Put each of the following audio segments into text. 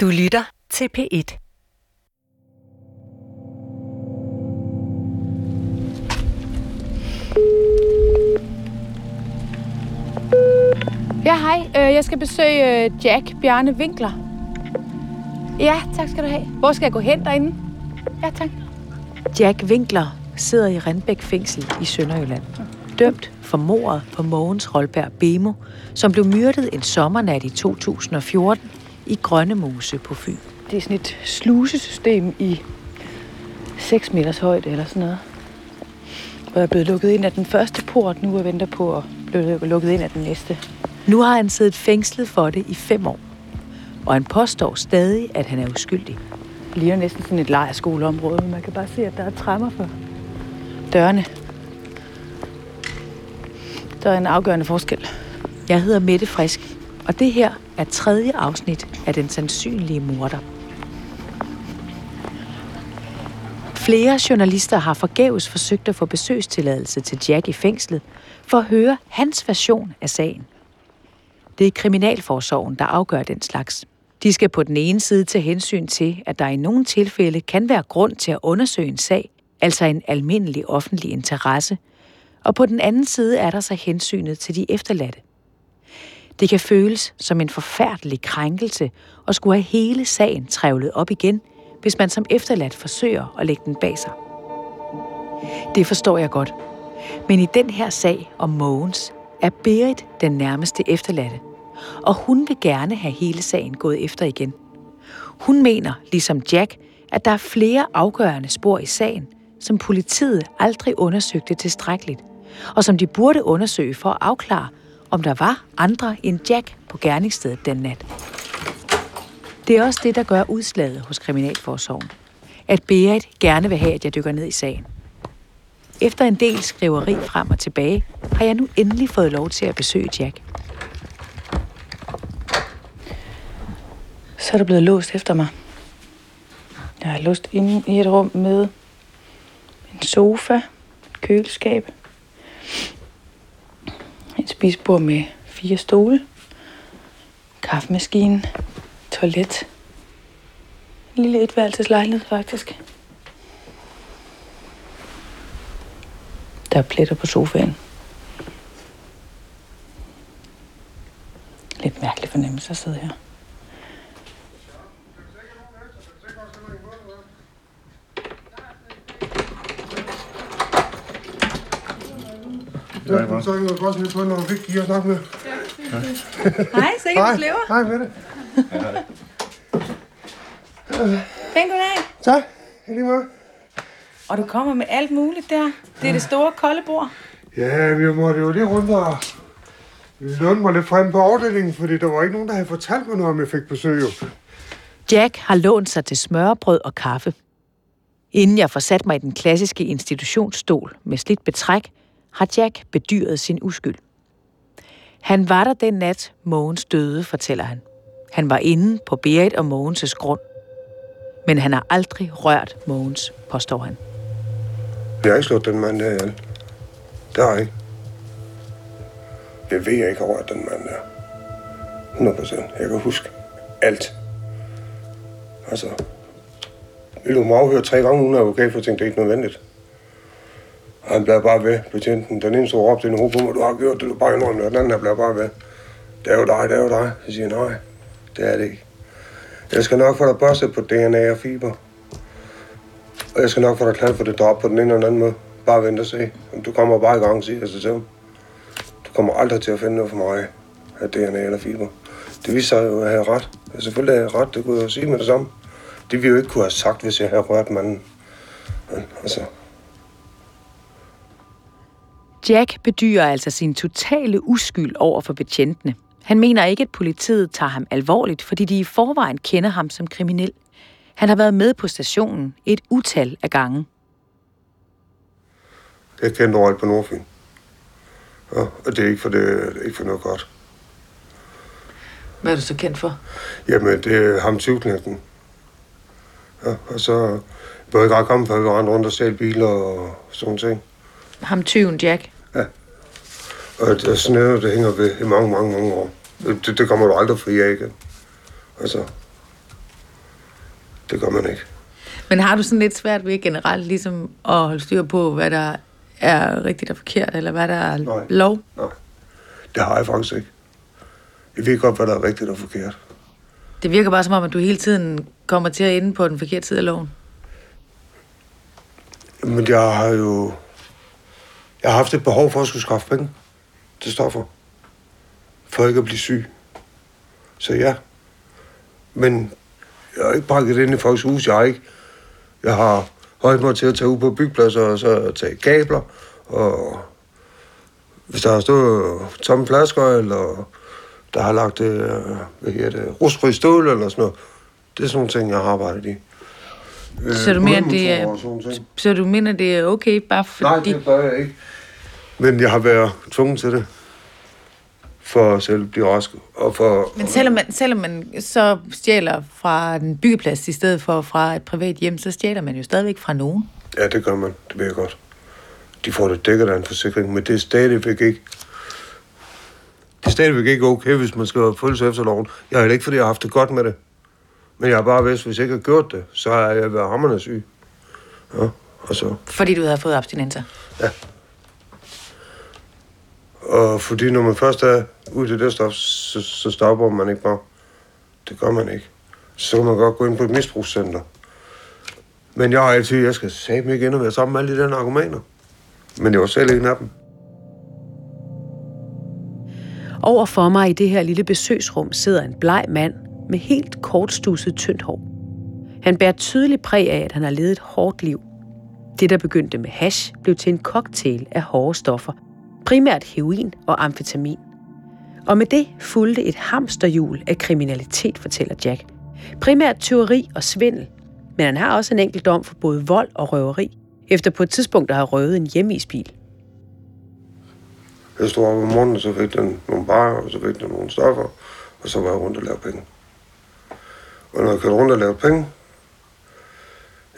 Du lytter til P1. Ja, hej. Øh, Jeg skal besøge øh, Jack Bjarne Winkler. Ja, tak skal du have. Hvor skal jeg gå hen derinde? Ja, tak. Jack Winkler sidder i Randbæk fængsel i Sønderjylland. Dømt for mordet på Mogens Rolberg Bemo, som blev myrdet en sommernat i 2014 i Grønnemose på Fyn. Det er sådan et slusesystem i 6 meters højde eller sådan noget. Hvor jeg er blevet lukket ind af den første port nu og venter på at blive lukket ind af den næste. Nu har han siddet fængslet for det i fem år. Og han påstår stadig, at han er uskyldig. Det ligner næsten sådan et lejerskoleområde, men man kan bare se, at der er træmmer for dørene. Der er en afgørende forskel. Jeg hedder Mette Frisk, og det her er tredje afsnit af Den Sandsynlige Morder. Flere journalister har forgæves forsøgt at få besøgstilladelse til Jack i fængslet for at høre hans version af sagen. Det er Kriminalforsorgen, der afgør den slags. De skal på den ene side tage hensyn til, at der i nogle tilfælde kan være grund til at undersøge en sag, altså en almindelig offentlig interesse, og på den anden side er der så hensynet til de efterladte. Det kan føles som en forfærdelig krænkelse at skulle have hele sagen trævlet op igen, hvis man som efterladt forsøger at lægge den bag sig. Det forstår jeg godt. Men i den her sag om Mogens er Berit den nærmeste efterladte, og hun vil gerne have hele sagen gået efter igen. Hun mener, ligesom Jack, at der er flere afgørende spor i sagen, som politiet aldrig undersøgte tilstrækkeligt, og som de burde undersøge for at afklare, om der var andre end Jack på gerningsstedet den nat. Det er også det, der gør udslaget hos Kriminalforsorgen. At Berit gerne vil have, at jeg dykker ned i sagen. Efter en del skriveri frem og tilbage, har jeg nu endelig fået lov til at besøge Jack. Så er der blevet låst efter mig. Jeg er låst inde i et rum med en sofa, et køleskab, et spisbord med fire stole, kaffemaskine, toilet. En lille etværelseslejlighed faktisk. Der er pletter på sofaen. Lidt mærkelig fornemmelse at sidde her. Ja, så kan jeg godt smide på, når vi fik give at snakke med. Hej, sikkert du lever. Hej med det. Pæn goddag. Tak. I lige måde. Og du kommer med alt muligt der. Det er det store kolde bord. Ja, vi måtte jo lige rundt og låne mig lidt frem på afdelingen, fordi der var ikke nogen, der havde fortalt mig noget, om jeg fik besøg. Jack har lånt sig til smørbrød og kaffe. Inden jeg får sat mig i den klassiske institutionsstol med slidt betræk, har Jack bedyret sin uskyld. Han var der den nat, Mogens døde, fortæller han. Han var inde på Berit og Mogens' grund. Men han har aldrig rørt Mogens, påstår han. Jeg har ikke slået den mand der ihjel. Det har jeg ikke. Jeg ved, jeg ikke har rørt den mand der. 100 procent. Jeg kan huske alt. Altså, vil du mig afhøre tre gange uden advokat, for jeg tænkte, det er ikke nødvendigt. Han blev bare ved, betjenten. Den ene stod og råbte ind i hovedet på mig, du har gjort det, du bare indrømmer det. Og den anden blev bare ved. Det er jo dig, det er jo dig. Jeg siger, nej, det er det ikke. Jeg skal nok få dig børstet på DNA og fiber. Og jeg skal nok få dig klart for det drop på den ene eller den anden måde. Bare vent og se. Du kommer bare i gang, siger jeg så til. Du kommer aldrig til at finde noget for mig af DNA eller fiber. Det viser sig jo, at jeg havde ret. Jeg selvfølgelig havde jeg ret, det kunne jeg jo sige med det samme. Det ville jeg jo ikke kunne have sagt, hvis jeg havde rørt manden. Men, altså, Jack bedyrer altså sin totale uskyld over for betjentene. Han mener ikke, at politiet tager ham alvorligt, fordi de i forvejen kender ham som kriminel. Han har været med på stationen et utal af gange. jeg kendte overalt på Nordfyn. Ja, og det er ikke for, det, det er ikke for noget godt. Hvad er du så kendt for? Jamen, det er ham tyvknægten. Ja, og så jeg ikke ret komme, for vi rendte rundt og stjæle biler og sådan ting. Ham tyven Jack. Og det er sådan noget, det hænger ved i mange, mange, mange år. Det, det kommer du aldrig fri af igen. Altså, Det gør man ikke. Men har du sådan lidt svært ved generelt ligesom at holde styr på, hvad der er rigtigt og forkert, eller hvad der er Nej. lov? Nej, det har jeg faktisk ikke. Jeg ved godt, hvad der er rigtigt og forkert. Det virker bare som om, at du hele tiden kommer til at ende på den forkerte side af loven. Men jeg har jo... Jeg har haft et behov for at skulle skaffe penge til stoffer. For ikke at blive syg. Så ja. Men jeg har ikke pakket det ind i folks hus. Jeg har ikke... Jeg har holdt mig til at tage ud på byggepladser og så tage kabler. Og hvis der har stået tomme flasker, eller der har lagt øh, hvad hedder det, rustfri stål eller sådan noget. Det er sådan nogle ting, jeg har arbejdet i. Øh, Så du mener, det er-. Så du mener, det er okay, bare fordi... Nej, det gør jeg ikke. Men jeg har været tvunget til det. For at selv blive rask. Og for... Men selvom man, selvom man så stjæler fra en byggeplads i stedet for fra et privat hjem, så stjæler man jo stadigvæk fra nogen. Ja, det gør man. Det ved jeg godt. De får det dækket af en forsikring, men det er stadigvæk ikke... Det er stadigvæk ikke okay, hvis man skal følge sig efter loven. Jeg er heller ikke, fordi jeg har haft det godt med det. Men jeg har bare vidst, hvis jeg ikke har gjort det, så har jeg været hammerne syg. Ja, og så... Fordi du havde fået abstinenser. Og fordi når man først er ude i det stof, så, så stopper man ikke bare. Det gør man ikke. Så kan man godt gå ind på et misbrugscenter. Men jeg har altid, jeg skal sige mig igen og være sammen med alle de der narkomaner. Men jeg var selv en af dem. Over for mig i det her lille besøgsrum sidder en bleg mand med helt kortstusset tyndt hår. Han bærer tydeligt præg af, at han har levet et hårdt liv. Det, der begyndte med hash, blev til en cocktail af hårde stoffer. Primært heroin og amfetamin. Og med det fulgte et hamsterhjul af kriminalitet, fortæller Jack. Primært tyveri og svindel. Men han har også en enkelt dom for både vold og røveri, efter på et tidspunkt at have røvet en hjemmeisbil. Jeg stod op om morgenen, så fik den nogle barer, og så fik den nogle stoffer, og så var jeg rundt og lavede penge. Og når jeg kørte rundt og lavede penge,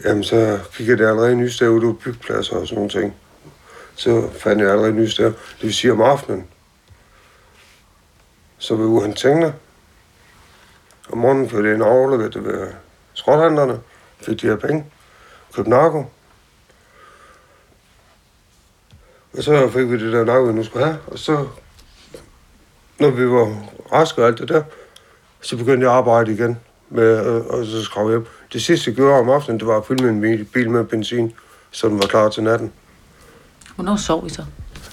jamen så kiggede jeg allerede nye steder ud på byggepladser og sådan nogle ting. Så fandt jeg allerede nye steder. Det vil sige om aftenen. Så var jeg ude og hente. Om morgenen førte jeg ind og overleverede det ved skrothandlerne. Fik de her penge. Købte narko. Og så fik vi det der narko, vi nu skulle have. Og så, når vi var raske og alt det der, så begyndte jeg at arbejde igen. Med, øh, og så skrev jeg hjem. Det sidste, jeg gjorde om aftenen, det var at fylde min bil- med benzin, så den var klar til natten. Hvornår sov I så?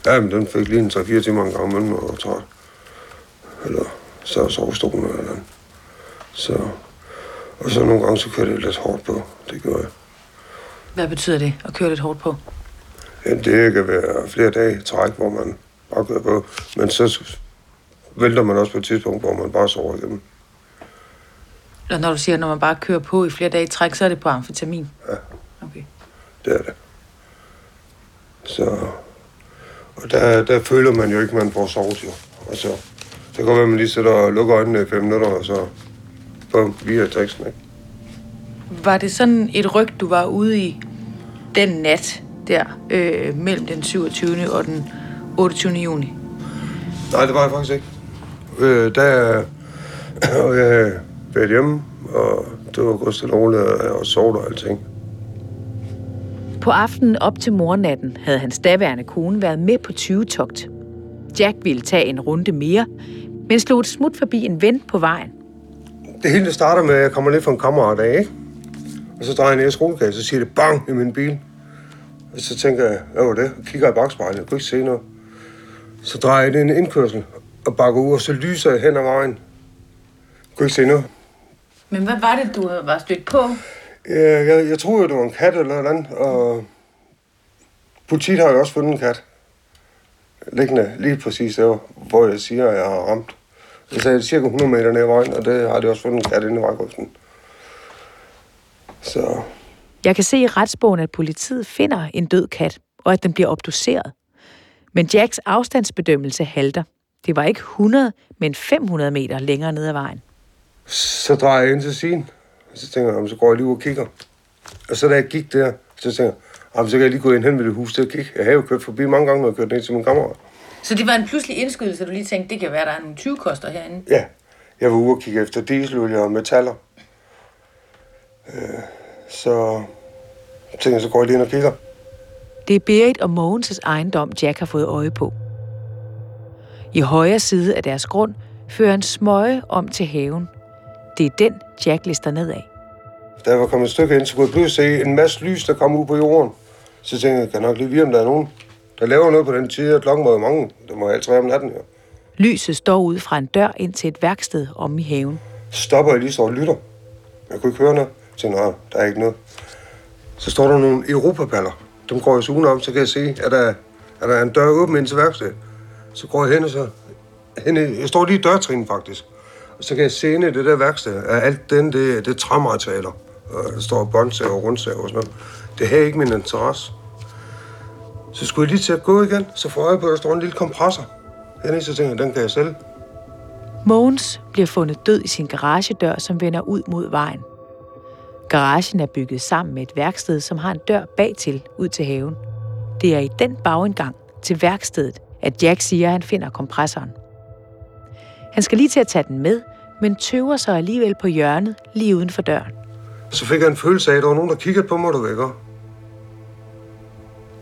Ja, men den fik lige en 3-4 timer en gang imellem og træt. Eller så sov i stolen eller noget. Så, og så nogle gange, så kørte jeg lidt hårdt på. Det gjorde jeg. Hvad betyder det at køre lidt hårdt på? Ja, det kan være flere dage træk, hvor man bare kører på. Men så vælter man også på et tidspunkt, hvor man bare sover igennem. Og når du siger, når man bare kører på i flere dage i træk, så er det på amfetamin? Ja. Okay. Det er det. Så... Og der, der føler man jo ikke, at man får sovet, jo. Og så... Det kan godt være, at man lige sætter og lukker øjnene i fem minutter, og så... Bum, via teksten, ikke? Var det sådan et ryg, du var ude i den nat der, øh, mellem den 27. og den 28. juni? Nej, det var jeg faktisk ikke. Øh, der jeg været hjemme, og det var gået stille og roligt, og jeg sovet og alting. På aftenen op til morgennatten havde hans daværende kone været med på 20-togt. Jack ville tage en runde mere, men slog et smut forbi en ven på vejen. Det hele starter med, at jeg kommer ned fra en kammerat af, ikke? Og så drejer jeg ned i skolekassen, så siger det bang i min bil. Og så tænker jeg, hvad var det? Jeg kigger i bagspejlet, jeg kunne ikke se noget. Så drejer jeg ind i en indkørsel og bakker ud, og så lyser jeg hen ad vejen. Jeg kunne ikke se noget. Men hvad var det, du var stødt på? Jeg, jeg, jeg troede, det var en kat eller noget andet, og politiet har jo også fundet en kat. Liggende lige præcis der, hvor jeg siger, at jeg har ramt. Jeg sagde cirka 100 meter ned ad vejen, og det har de også fundet en kat inde i vejgrøften. Så Jeg kan se i retsbogen, at politiet finder en død kat, og at den bliver obduceret. Men Jacks afstandsbedømmelse halter. Det var ikke 100, men 500 meter længere ned ad vejen. Så drejer jeg ind til sin. Og så tænker jeg, "Jamen, så går jeg lige ud og kigger. Og så da jeg gik der, så tænker jeg, "Jamen, så kan jeg lige gå ind hen ved det hus til at kigge. Jeg har jo kørt forbi mange gange, når jeg kørte ned til min kammerat. Så det var en pludselig indskydelse, du lige tænkte, det kan være, der er nogle 20 koster herinde. Ja, jeg var ude og kigge efter dieselolie og metaller. Øh, så tænkte jeg, så går jeg lige ind og kigger. Det er Berit og Mogens' ejendom, Jack har fået øje på. I højre side af deres grund fører en smøge om til haven. Det er den, Jack lister ned af. Da jeg var kommet et stykke ind, så kunne jeg pludselig se en masse lys, der kom ud på jorden. Så tænkte jeg, kan jeg nok lige vide, om der er nogen, der laver noget på den tid, og klokken var jo mange. Det må altid være om natten, jo. Lyset står ud fra en dør ind til et værksted om i haven. Stopper jeg lige så og lytter. Jeg kunne ikke høre noget. Tænkte jeg, "Nå, der er ikke noget. Så står der nogle europapaller. Dem går jeg sugen om, så kan jeg se, at der, at der er en dør åben ind til værkstedet. Så går jeg hen og så... Hen, jeg står lige i dørtrinen faktisk. Så kan jeg se ind i det der værksted, at alt den, det, det træmaterialer. Og der står båndsager og rundsav og sådan noget. Det havde ikke min interesse. Så skulle jeg lige til at gå igen, så får jeg på, at der står en lille kompressor. Den så tænker jeg, den kan jeg sælge. Mogens bliver fundet død i sin garagedør, som vender ud mod vejen. Garagen er bygget sammen med et værksted, som har en dør bagtil ud til haven. Det er i den bagindgang til værkstedet, at Jack siger, at han finder kompressoren. Han skal lige til at tage den med, men tøver sig alligevel på hjørnet lige uden for døren. Så fik jeg en følelse af, at der var nogen, der kiggede på mig, du vækker.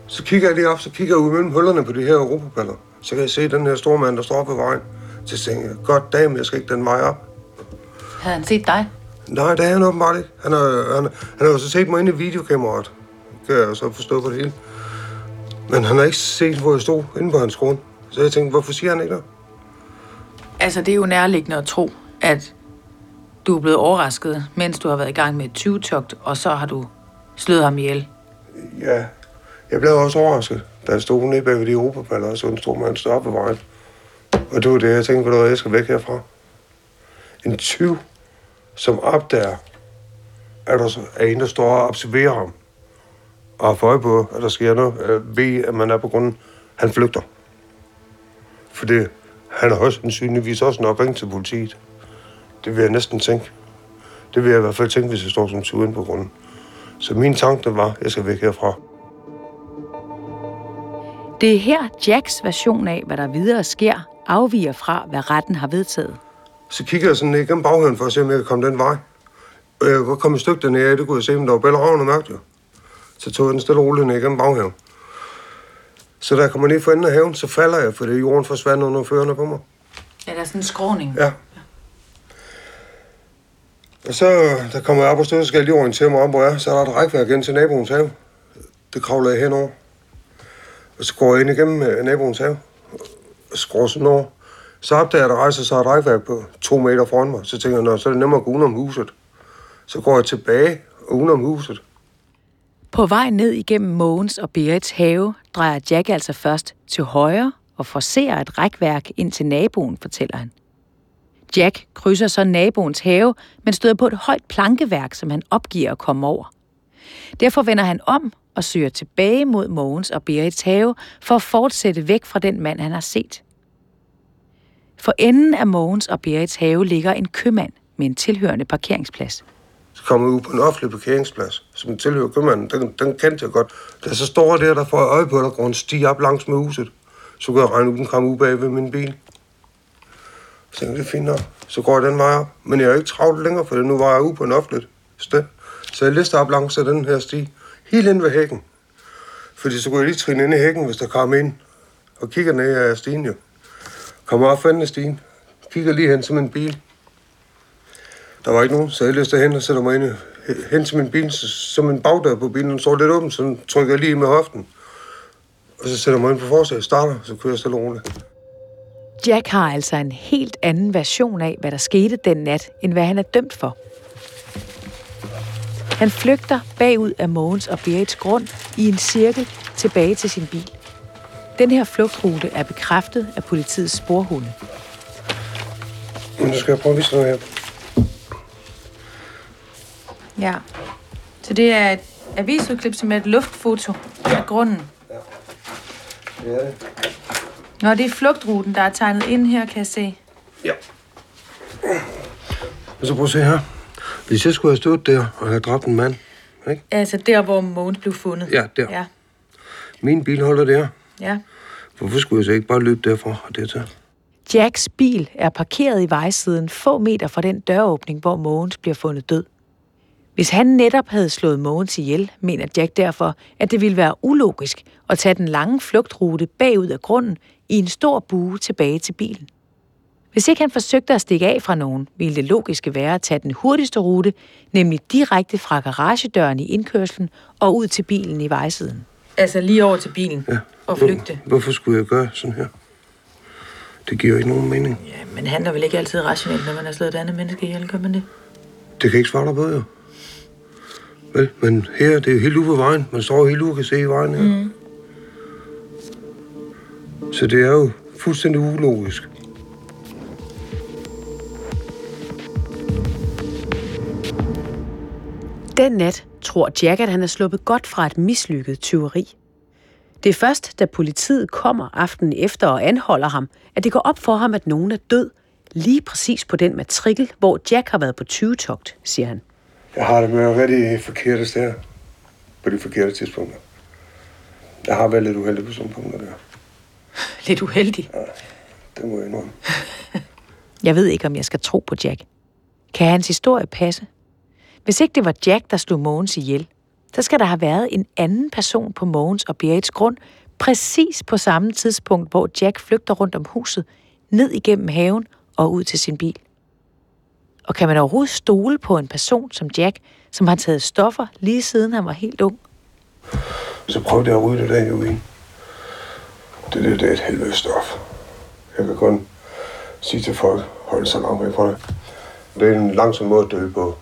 Så kigger jeg lige op, så kigger jeg ud mellem hullerne på de her europapaller. Så kan jeg se den her store mand, der står på vejen. Så tænker jeg, godt dag, men jeg skal ikke den vej op. Havde han set dig? Nej, det er han åbenbart ikke. Han har, han, han har jo så set mig inde i videokameraet. Det kan jeg jo så forstå på det hele. Men han har ikke set, hvor jeg stod inde på hans grund. Så jeg tænkte, hvorfor siger han ikke noget? Altså, det er jo nærliggende at tro, at du er blevet overrasket, mens du har været i gang med et 20-togt, og så har du slået ham ihjel. Ja, jeg blev også overrasket, da jeg stod nede bag ved de europapaller, og så en stor mand stod op på vejen. Og det var det, jeg tænkte, hvor jeg skal væk herfra. En tyv, som opdager, at der så er en, der står og observerer ham, og har øje på, at der sker noget, øh, ved, at man er på grunden, han flygter. For det, han har også sandsynligvis også en opring til politiet. Det vil jeg næsten tænke. Det vil jeg i hvert fald tænke, hvis jeg står som tyv inde på grunden. Så min tanke var, at jeg skal væk herfra. Det er her Jacks version af, hvad der videre sker, afviger fra, hvad retten har vedtaget. Så kigger jeg sådan ned igennem baghaven for at se, om jeg kan komme den vej. Og jeg kunne komme et stykke dernede af, det kunne jeg se, om der var bælgerhavn og mørkt jo. Så tog jeg den stille og roligt ned igennem baghaven. Så da jeg kommer ned for enden af haven, så falder jeg, fordi jorden forsvandt under førerne på mig. Ja, der er sådan en skråning. Ja. Og så, der kommer jeg op og stå, så skal jeg lige orientere mig om, hvor jeg er. Så er der et rækværk ind til naboens have. Det kravler jeg henover. Og så går jeg ind igennem øh, naboens have. Og skruer sådan over. Så opdager jeg, at der rejser sig et rækværk på to meter foran mig. Så tænker jeg, så er det nemmere at gå udenom huset. Så går jeg tilbage og udenom huset. På vej ned igennem Mogens og Berits have, drejer Jack altså først til højre og forser et rækværk ind til naboen, fortæller han. Jack krydser så naboens have, men støder på et højt plankeværk, som han opgiver at komme over. Derfor vender han om og søger tilbage mod Mogens og Berits have for at fortsætte væk fra den mand, han har set. For enden af Mogens og Berits have ligger en købmand med en tilhørende parkeringsplads. Så kommer ud på en offentlig parkeringsplads, som tilhører købmanden. Den, den kendte jeg godt. Da jeg så står der, der får jeg øje på, at der går en sti op langs med huset. Så kan jeg regne ud, den kommer ud bag ved min bil. Så tænkte jeg, det er fint nok. Så går jeg den vej op. Men jeg er ikke travlt længere, for nu var jeg ude på en offentlig sted. Så jeg lister op langs af den her sti. Helt ind ved hækken. Fordi så kunne jeg lige trine ind i hækken, hvis der kom ind. Og kigger ned af stien jo. Kommer op for enden af stien. Kigger lige hen til min bil. Der var ikke nogen, så jeg lister hen og sætter mig ind, hen til min bil, så, så min bagdør på bilen den står lidt åben, så den trykker jeg lige med hoften. Og så sætter jeg mig ind på forsædet, starter, så kører jeg stille roligt. Jack har altså en helt anden version af, hvad der skete den nat, end hvad han er dømt for. Han flygter bagud af Mogens og Berits grund i en cirkel tilbage til sin bil. Den her flugtrute er bekræftet af politiets sporhunde. Nu skal jeg prøve at vise noget her. Ja. Så det er et avisudklip, som er et luftfoto af grunden. Det er det. Nå, det er flugtruten, der er tegnet ind her, kan jeg se. Ja. Og så prøv at se her. Hvis jeg skulle have stået der og have dræbt en mand, ikke? Altså der, hvor Mogens blev fundet. Ja, der. Ja, Min bil holder der. ja. Hvorfor skulle jeg så ikke bare løbe derfra og dertil? Jacks bil er parkeret i vejsiden få meter fra den døråbning, hvor Mogens bliver fundet død. Hvis han netop havde slået Mogens ihjel, mener Jack derfor, at det ville være ulogisk at tage den lange flugtrute bagud af grunden i en stor bue tilbage til bilen. Hvis ikke han forsøgte at stikke af fra nogen, ville det logiske være at tage den hurtigste rute, nemlig direkte fra garagedøren i indkørslen og ud til bilen i vejsiden. Altså lige over til bilen Ja. og flygte. Hvor, hvorfor skulle jeg gøre sådan her? Det giver ikke nogen mening. Ja, men han er vel ikke altid rationelt, når man har slået et andet menneske ihjel, gør man det? Det kan ikke svare dig på, jo. Vel, men her, det er jo helt ude på vejen. Man står helt ude og kan se i vejen her. Mm. Så det er jo fuldstændig ulogisk. Den nat tror Jack, at han er sluppet godt fra et mislykket tyveri. Det er først, da politiet kommer aftenen efter og anholder ham, at det går op for ham, at nogen er død, lige præcis på den matrikel, hvor Jack har været på 20-togt, siger han. Jeg har det med at være de forkerte steder. På de forkerte tidspunkter. Jeg har været lidt uheldig på sådan punkter der. Lidt uheldig. Det må jeg indrømme. Jeg ved ikke, om jeg skal tro på Jack. Kan hans historie passe? Hvis ikke det var Jack, der slog Mogens ihjel, så skal der have været en anden person på Mogens og Berits grund, præcis på samme tidspunkt, hvor Jack flygter rundt om huset, ned igennem haven og ud til sin bil. Og kan man overhovedet stole på en person som Jack, som har taget stoffer lige siden han var helt ung? Så prøvede jeg at rydde det der heroin. Det, det, det er et helvede stof. Jeg kan kun sige til folk, hold så langt væk fra det. Det er en langsom måde at dø på.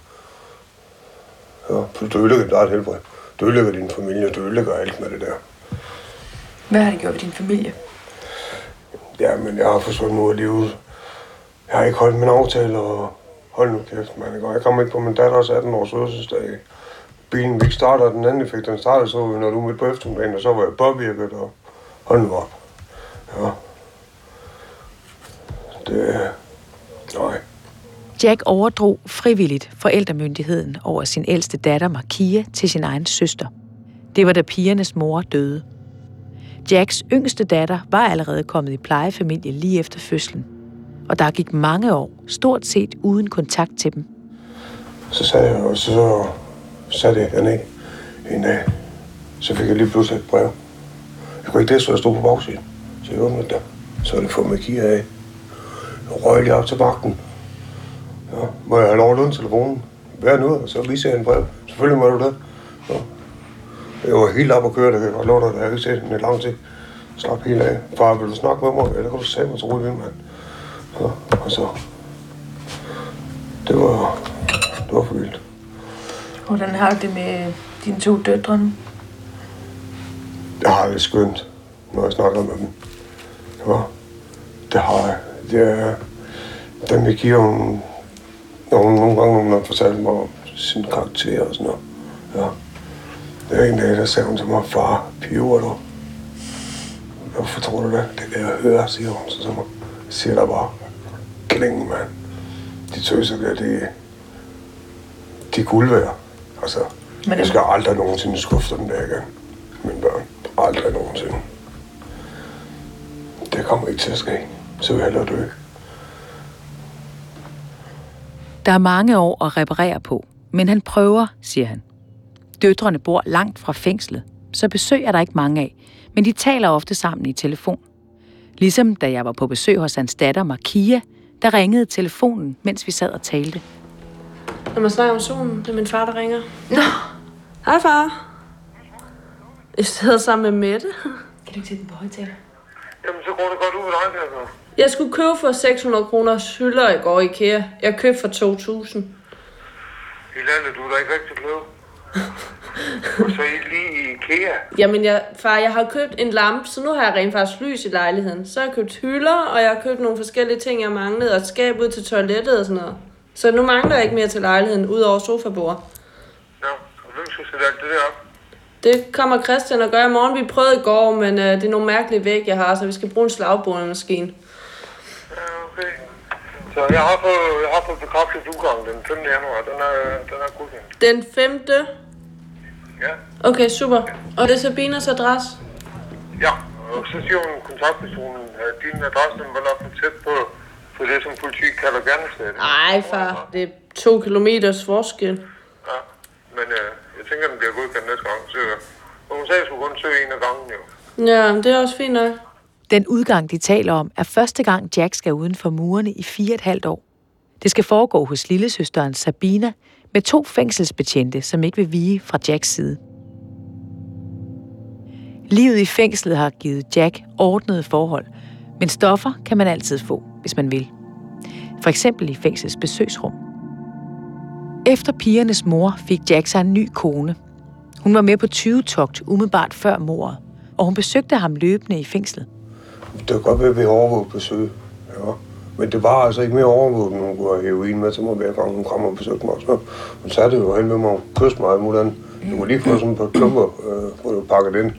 Ja, for du ødelægger dit eget helbred. Du ødelægger din familie, du ødelægger alt med det der. Hvad har det gjort ved din familie? Ja, men jeg har forsvundet ud af livet. Jeg har ikke holdt min aftale, og hold nu kæft, man. ikke? Og Jeg kom ikke på min datters 18 års fødselsdag. Bilen vi ikke starter, den anden fik den startede så var vi når du midt på eftermiddagen, og så var jeg påvirket, og hold nu op. Ja. Det... Nej. Jack overdrog frivilligt forældremyndigheden over sin ældste datter Markia til sin egen søster. Det var da pigernes mor døde. Jacks yngste datter var allerede kommet i plejefamilie lige efter fødslen. Og der gik mange år, stort set uden kontakt til dem. Så sad jeg, og så satte jeg den en dag. Så fik jeg lige pludselig et brev. Jeg kunne ikke læse, hvad der stod på bagsiden. Så jeg åbnede det. Så er det for Magia af. Jeg røg lige op til magten. Ja, må jeg have lov at låne telefonen? Hvad nu? Og så viser jeg en brev. Selvfølgelig må du det. Ja. Jeg var helt op at køre, det kan jeg godt love dig, det har ikke set den i lang tid. Slap helt af. Far, vil du snakke med mig? Eller kan du sige mig til Rudi mand? Og så... Det var... Det var for vildt. Hvordan har du det med dine to døtre nu? Jeg har det skønt, når jeg snakker med dem. Ja, det har jeg. Det er, dem jeg giver hun, nogle, nogle gange, når hun har fortalt mig om sin karakter og sådan noget. Ja. Det er en dag, der sagde hun til mig, far, piver du? Hvorfor tror du det? Det kan jeg høre, siger hun så til mig. Jeg siger der bare, kling, mand. De tøser der, de, de er guld værd. Altså, Men jeg det- skal aldrig nogensinde skuffe dem der igen. Mine børn. Aldrig nogensinde. Det kommer ikke til at ske. Så vil jeg hellere dø. Der er mange år at reparere på, men han prøver, siger han. Døtrene bor langt fra fængslet, så besøg er der ikke mange af, men de taler ofte sammen i telefon. Ligesom da jeg var på besøg hos hans datter Markia, der ringede telefonen, mens vi sad og talte. Når man snakker om solen, det er min far, der ringer. Nå. Hej far. Jeg sidder sammen med Mette. Kan du ikke sætte den på højtaler? Jamen, så går det godt ud med dig, altså. Jeg skulle købe for 600 kroner hylder i går i IKEA. Jeg købte for 2.000. I landet, du er da ikke rigtig klog. Og så I lige i IKEA. Jamen, jeg, far, jeg har købt en lampe, så nu har jeg rent faktisk lys i lejligheden. Så har jeg købt hylder, og jeg har købt nogle forskellige ting, jeg manglede, og et skab ud til toilettet og sådan noget. Så nu mangler jeg ikke mere til lejligheden, udover sofabord. Ja, og hvem skal sætte alt det der op? Det kommer Christian og gør i morgen. Vi prøvede i går, men øh, det er nogle mærkelige væg, jeg har, så vi skal bruge en slagbordemaskine. Ja, okay. Så jeg har fået, jeg har fået bekræftet udgangen den 5. januar. Den er, den er godkendt. Den femte. Ja. Okay, super. Og det er Sabinas adresse? Ja, og så siger hun kontaktpersonen, at din adresse den var nok for tæt på, på det, som politik kalder gerningsstedet. Ej, far. Det er to kilometers forskel. Ja. Men øh, jeg tænker, den bliver godkendt næste gang. Så og hun sagde, at skulle kun søge en af gangen, jo. Ja, det er også fint nok. Den udgang, de taler om, er første gang Jack skal uden for murene i fire og et halvt år. Det skal foregå hos lillesøsteren Sabina med to fængselsbetjente, som ikke vil vige fra Jacks side. Livet i fængslet har givet Jack ordnede forhold, men stoffer kan man altid få, hvis man vil. For eksempel i fængslets besøgsrum. Efter pigernes mor fik Jack sig en ny kone. Hun var med på 20-togt umiddelbart før mordet, og hun besøgte ham løbende i fængslet. Det var godt at vi har besøg. Ja. Men det var altså ikke mere overvåget, når hun kunne have heroin med til mig hver gang hun kom og besøgte mig. Så hun satte jo hen med mig og kysste mig og muligt andet. Du må lige få sådan på klumper, øh, hvor du pakket ind.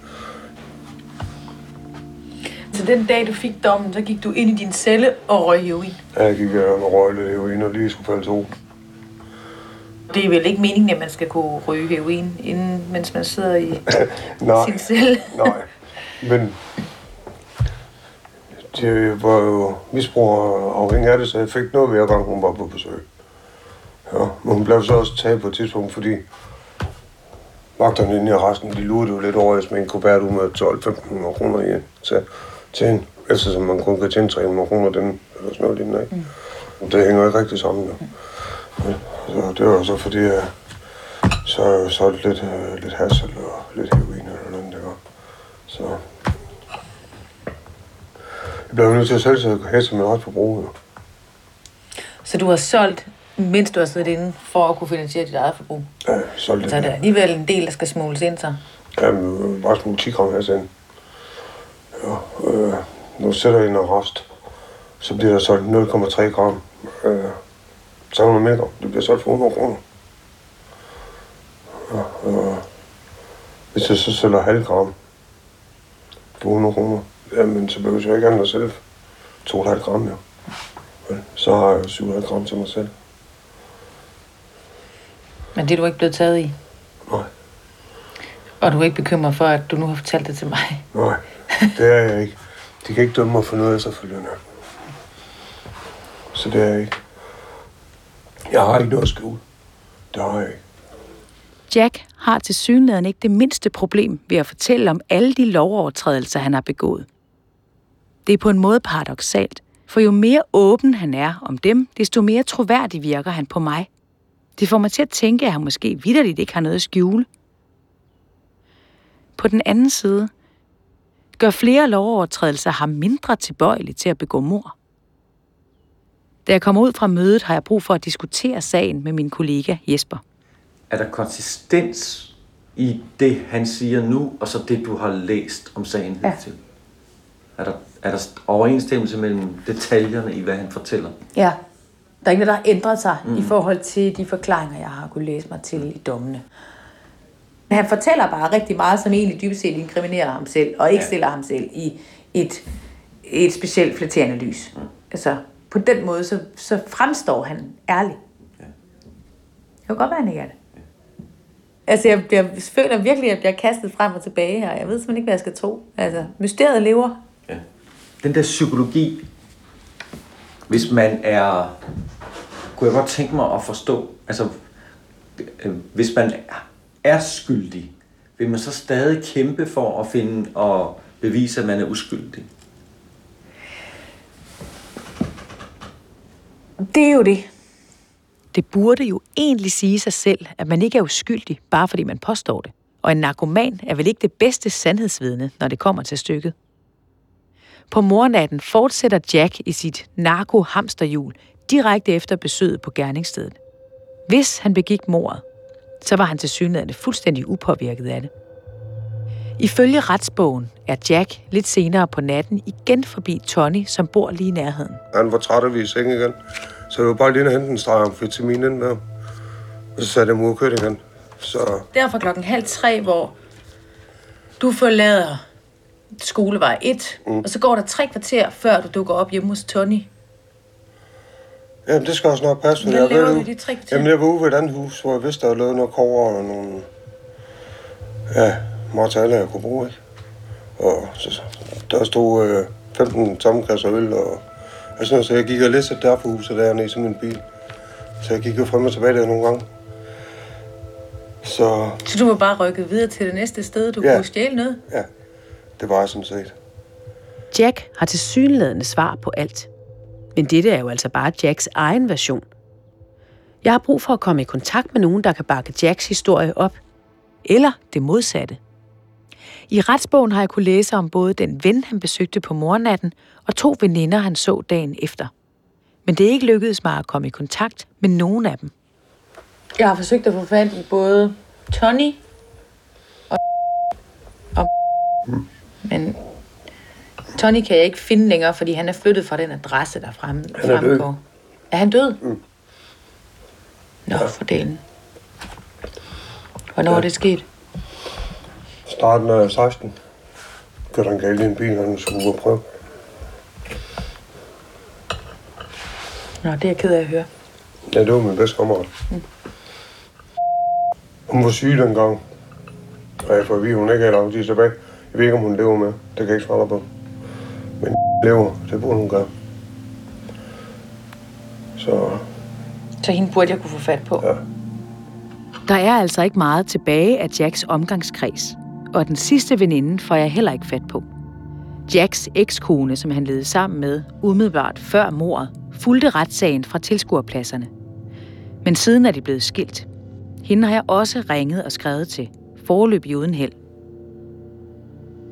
Så den dag, du fik dommen, så gik du ind i din celle og røg heroin. Ja, jeg gik øh, med røg lidt heroin og lige skulle falde to. Det er vel ikke meningen, at man skal kunne ryge heroin, inden, mens man sidder i Nej, sin celle? nej. Men det var jo misbrug afhængig af det, så jeg fik noget hver gang, hun var på besøg. Ja, men hun blev så også taget på et tidspunkt, fordi vagterne inde i resten, de lurede jo lidt over, med en kubert ud med 12-1500 kroner i til, til en, eftersom man kun kan tjene 300 kroner den, eller sådan noget lignende, ikke? Mm. Det hænger ikke rigtig sammen, jo. Ja, så det var så fordi, jeg så solgte lidt, øh, lidt hash eller lidt heroin eller noget, det var. Så jeg blev nødt til at sælge sig hæse med ret forbrug, jo. Så du har solgt, mens du har siddet inde, for at kunne finansiere dit eget forbrug? Ja, jeg solgte Så er der alligevel en del, der skal smugles ind så? Jamen, bare smule 10 gram her sen. Ja, øh, nu sætter jeg en arrest. Så bliver der solgt 0,3 gram. Øh, 300 milligram. Det bliver solgt for 100 kroner. Ja, øh, hvis jeg så sælger halv gram for 100 kroner, jamen så behøver jeg ikke andet sælge 2,5 gram, jo. Så har jeg 7,5 gram til mig selv. Men det er du ikke blevet taget i? Nej, Og du er ikke bekymret for, at du nu har fortalt det til mig? nej, det er jeg ikke. De kan ikke dømme mig for noget efterfølgende. Så det er jeg ikke. Jeg har ikke noget at skjule. Det har jeg ikke. Jack har til synligheden ikke det mindste problem ved at fortælle om alle de lovovertrædelser, han har begået. Det er på en måde paradoxalt, for jo mere åben han er om dem, desto mere troværdig virker han på mig. Det får mig til at tænke, at han måske vidderligt ikke har noget at skjule. På den anden side gør flere lovovertrædelser ham mindre tilbøjelig til at begå mord. Da jeg kommer ud fra mødet, har jeg brug for at diskutere sagen med min kollega Jesper. Er der konsistens i det, han siger nu, og så det, du har læst om sagen Ja. hidtil? Er der, er der overensstemmelse mellem detaljerne i, hvad han fortæller? Ja. Der er ikke noget, der har ændret sig mm. i forhold til de forklaringer, jeg har kunne læse mig til i dommene. Men han fortæller bare rigtig meget, som egentlig dybest set inkriminerer ham selv, og ikke Ja. stiller ham selv i et, et specielt flatterende lys. Mm. Altså, på den måde, så, så fremstår han ærlig. Ja. Det kan godt være, han ikke er det. Altså, jeg, jeg føler virkelig, at jeg bliver kastet frem og tilbage her. Jeg ved simpelthen ikke, hvad jeg skal tro. Altså, mysteriet lever. Ja. Den der psykologi, hvis man er... Kunne jeg godt tænke mig at forstå, altså, øh, hvis man er skyldig, vil man så stadig kæmpe for at finde og bevise, at man er uskyldig? Det er jo det. Det burde jo egentlig sige sig selv, at man ikke er uskyldig, bare fordi man påstår det. Og en narkoman er vel ikke det bedste sandhedsvidne, når det kommer til stykket. På mornatten fortsætter Jack i sit narko-hamsterhjul direkte efter besøget på gerningsstedet. Hvis han begik mordet, så var han til synligheden fuldstændig upåvirket af det. Ifølge retsbogen er Jack lidt senere på natten igen forbi Tony, som bor lige i nærheden. Han var træt af vi i seng igen. Så jeg var bare lige hente en streg amfetamin ind med ham. Og så satte jeg mig igen. Så Derfor klokken halv tre, hvor du forlader skolevej 1, mm. og så går der tre kvarter, før du dukker op hjemme hos Tony. Jamen, det skal også nok passe. Hvad jeg laver du de tre kvarter? Jamen, jeg var ude ved et andet hus, hvor jeg vidste, der var lavet noget kover og nogle... Ja, materialer, jeg kunne bruge, ikke? Og så, der stod øh, 15 tomme kasser øl og... Altså, så jeg gik og læste der på huset dernede i sådan en bil. Så jeg gik jo frem og tilbage der nogle gange. Så Så du var bare rykket videre til det næste sted, du Ja. kunne stjæle noget? ja, det var jeg sådan set. Jack har til synlædende svar på alt. Men dette er jo altså bare Jacks egen version. Jeg har brug for at komme i kontakt med nogen, der kan bakke Jacks historie op. Eller det modsatte. I retsbogen har jeg kunne læse om både den ven, han besøgte på mornatten, og to veninder, han så dagen efter. Men det er ikke lykkedes mig at komme i kontakt med nogen af dem. Jeg har forsøgt at få fat i både Tony og... og men Tony kan jeg ikke finde længere, fordi han er flyttet fra den adresse, der frem, Han er død. Er han død? Mm. Nå, for delen. Hvornår ja. er det sket? Starten af 16 kørte han galt i en bil, han skulle ud og prøve. Nå, det er jeg ked af at høre. Ja, det var min bedste kammerat. Hun var syg dengang. Og jeg får at vide, hun ikke er lang tid tilbage. Jeg ved ikke, om hun lever med. Det kan jeg ikke svare dig på. Men lever, det burde hun gøre. Så Så hende burde jeg kunne få fat på. ja, Der er altså ikke meget tilbage af Jacks omgangskreds, og den sidste veninde får jeg heller ikke fat på. Jacks ekskone, som han levede sammen med umiddelbart før mordet, fulgte retssagen fra tilskuerpladserne. Men siden er de blevet skilt. Hende har jeg også ringet og skrevet til, forløbig uden held.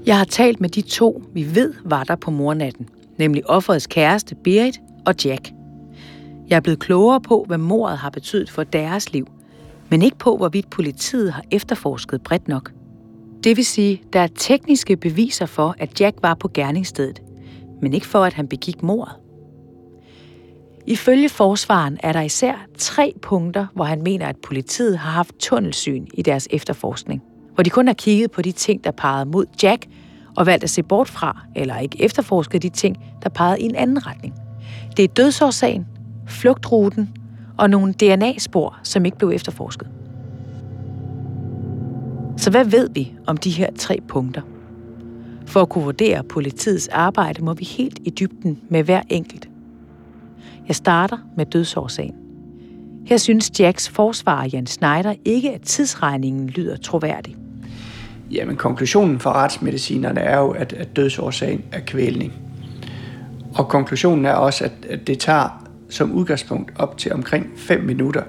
Jeg har talt med de to, vi ved var der på mornatten, nemlig offerets kæreste Berit og Jack. Jeg er blevet klogere på, hvad mordet har betydet for deres liv, men ikke på, hvorvidt politiet har efterforsket bredt nok. Det vil sige, der er tekniske beviser for, at Jack var på gerningsstedet, men ikke for, at han begik mordet. Ifølge forsvaren er der især tre punkter, hvor han mener, at politiet har haft tunnelsyn i deres efterforskning. Hvor de kun har kigget på de ting, der pegede mod Jack, og valgt at se bort fra, eller ikke efterforsket de ting, der pegede i en anden retning. Det er dødsårsagen, flugtruten og nogle DNA-spor, som ikke blev efterforsket. Så hvad ved vi om de her tre punkter? For at kunne vurdere politiets arbejde, må vi helt i dybden med hver enkelt. Jeg starter med dødsårsagen. Her synes Jacks forsvarer Jan Schneider ikke, at tidsregningen lyder troværdig. Jamen, konklusionen for retsmedicinerne er jo, at, at dødsårsagen er kvælning. Og konklusionen er også, at, at det tager som udgangspunkt op til omkring 5 minutter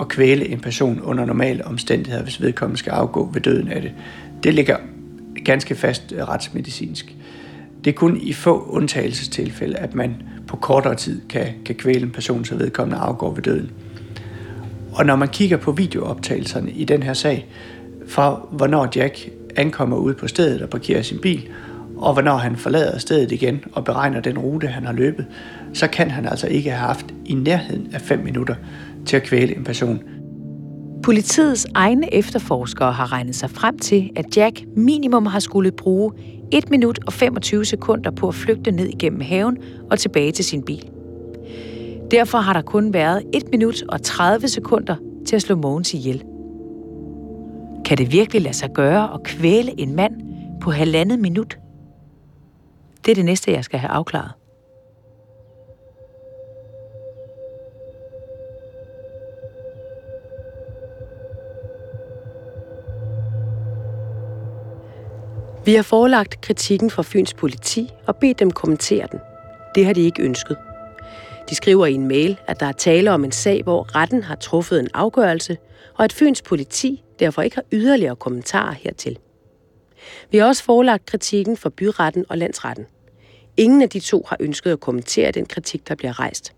at kvæle en person under normale omstændigheder, hvis vedkommende skal afgå ved døden af det. Det ligger ganske fast øh, retsmedicinsk. Det er kun i få undtagelsestilfælde, at man på kortere tid kan, kan kvæle en person, så vedkommende afgår ved døden. Og når man kigger på videooptagelserne i den her sag, fra hvornår Jack ankommer ud på stedet og parkerer sin bil, og hvornår han forlader stedet igen og beregner den rute, han har løbet, så kan han altså ikke have haft i nærheden af 5 minutter til at kvæle en person. Politiets egne efterforskere har regnet sig frem til, at Jack minimum har skulle bruge 1 minut og 25 sekunder på at flygte ned igennem haven og tilbage til sin bil. Derfor har der kun været 1 minut og 30 sekunder til at slå Mogens ihjel. Kan det virkelig lade sig gøre at kvæle en mand på halvandet minut? Det er det næste, jeg skal have afklaret. Vi har forelagt kritikken fra Fyns politi og bedt dem kommentere den. Det har de ikke ønsket. De skriver i en mail, at der er tale om en sag, hvor retten har truffet en afgørelse, og at Fyns politi derfor ikke har yderligere kommentarer hertil. Vi har også forelagt kritikken for byretten og landsretten. Ingen af de to har ønsket at kommentere den kritik, der bliver rejst.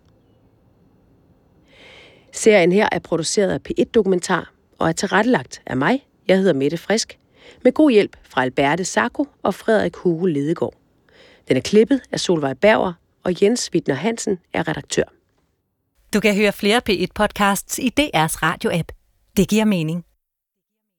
Serien her er produceret af P1 Dokumentar og er tilrettelagt af mig. Jeg hedder Mette Frisk med god hjælp fra Alberte Sacco og Frederik Hugo Ledegaard. Den er klippet af Solvej Berger, og Jens Wittner Hansen er redaktør. Du kan høre flere P1-podcasts i DR's radio-app. Det giver mening.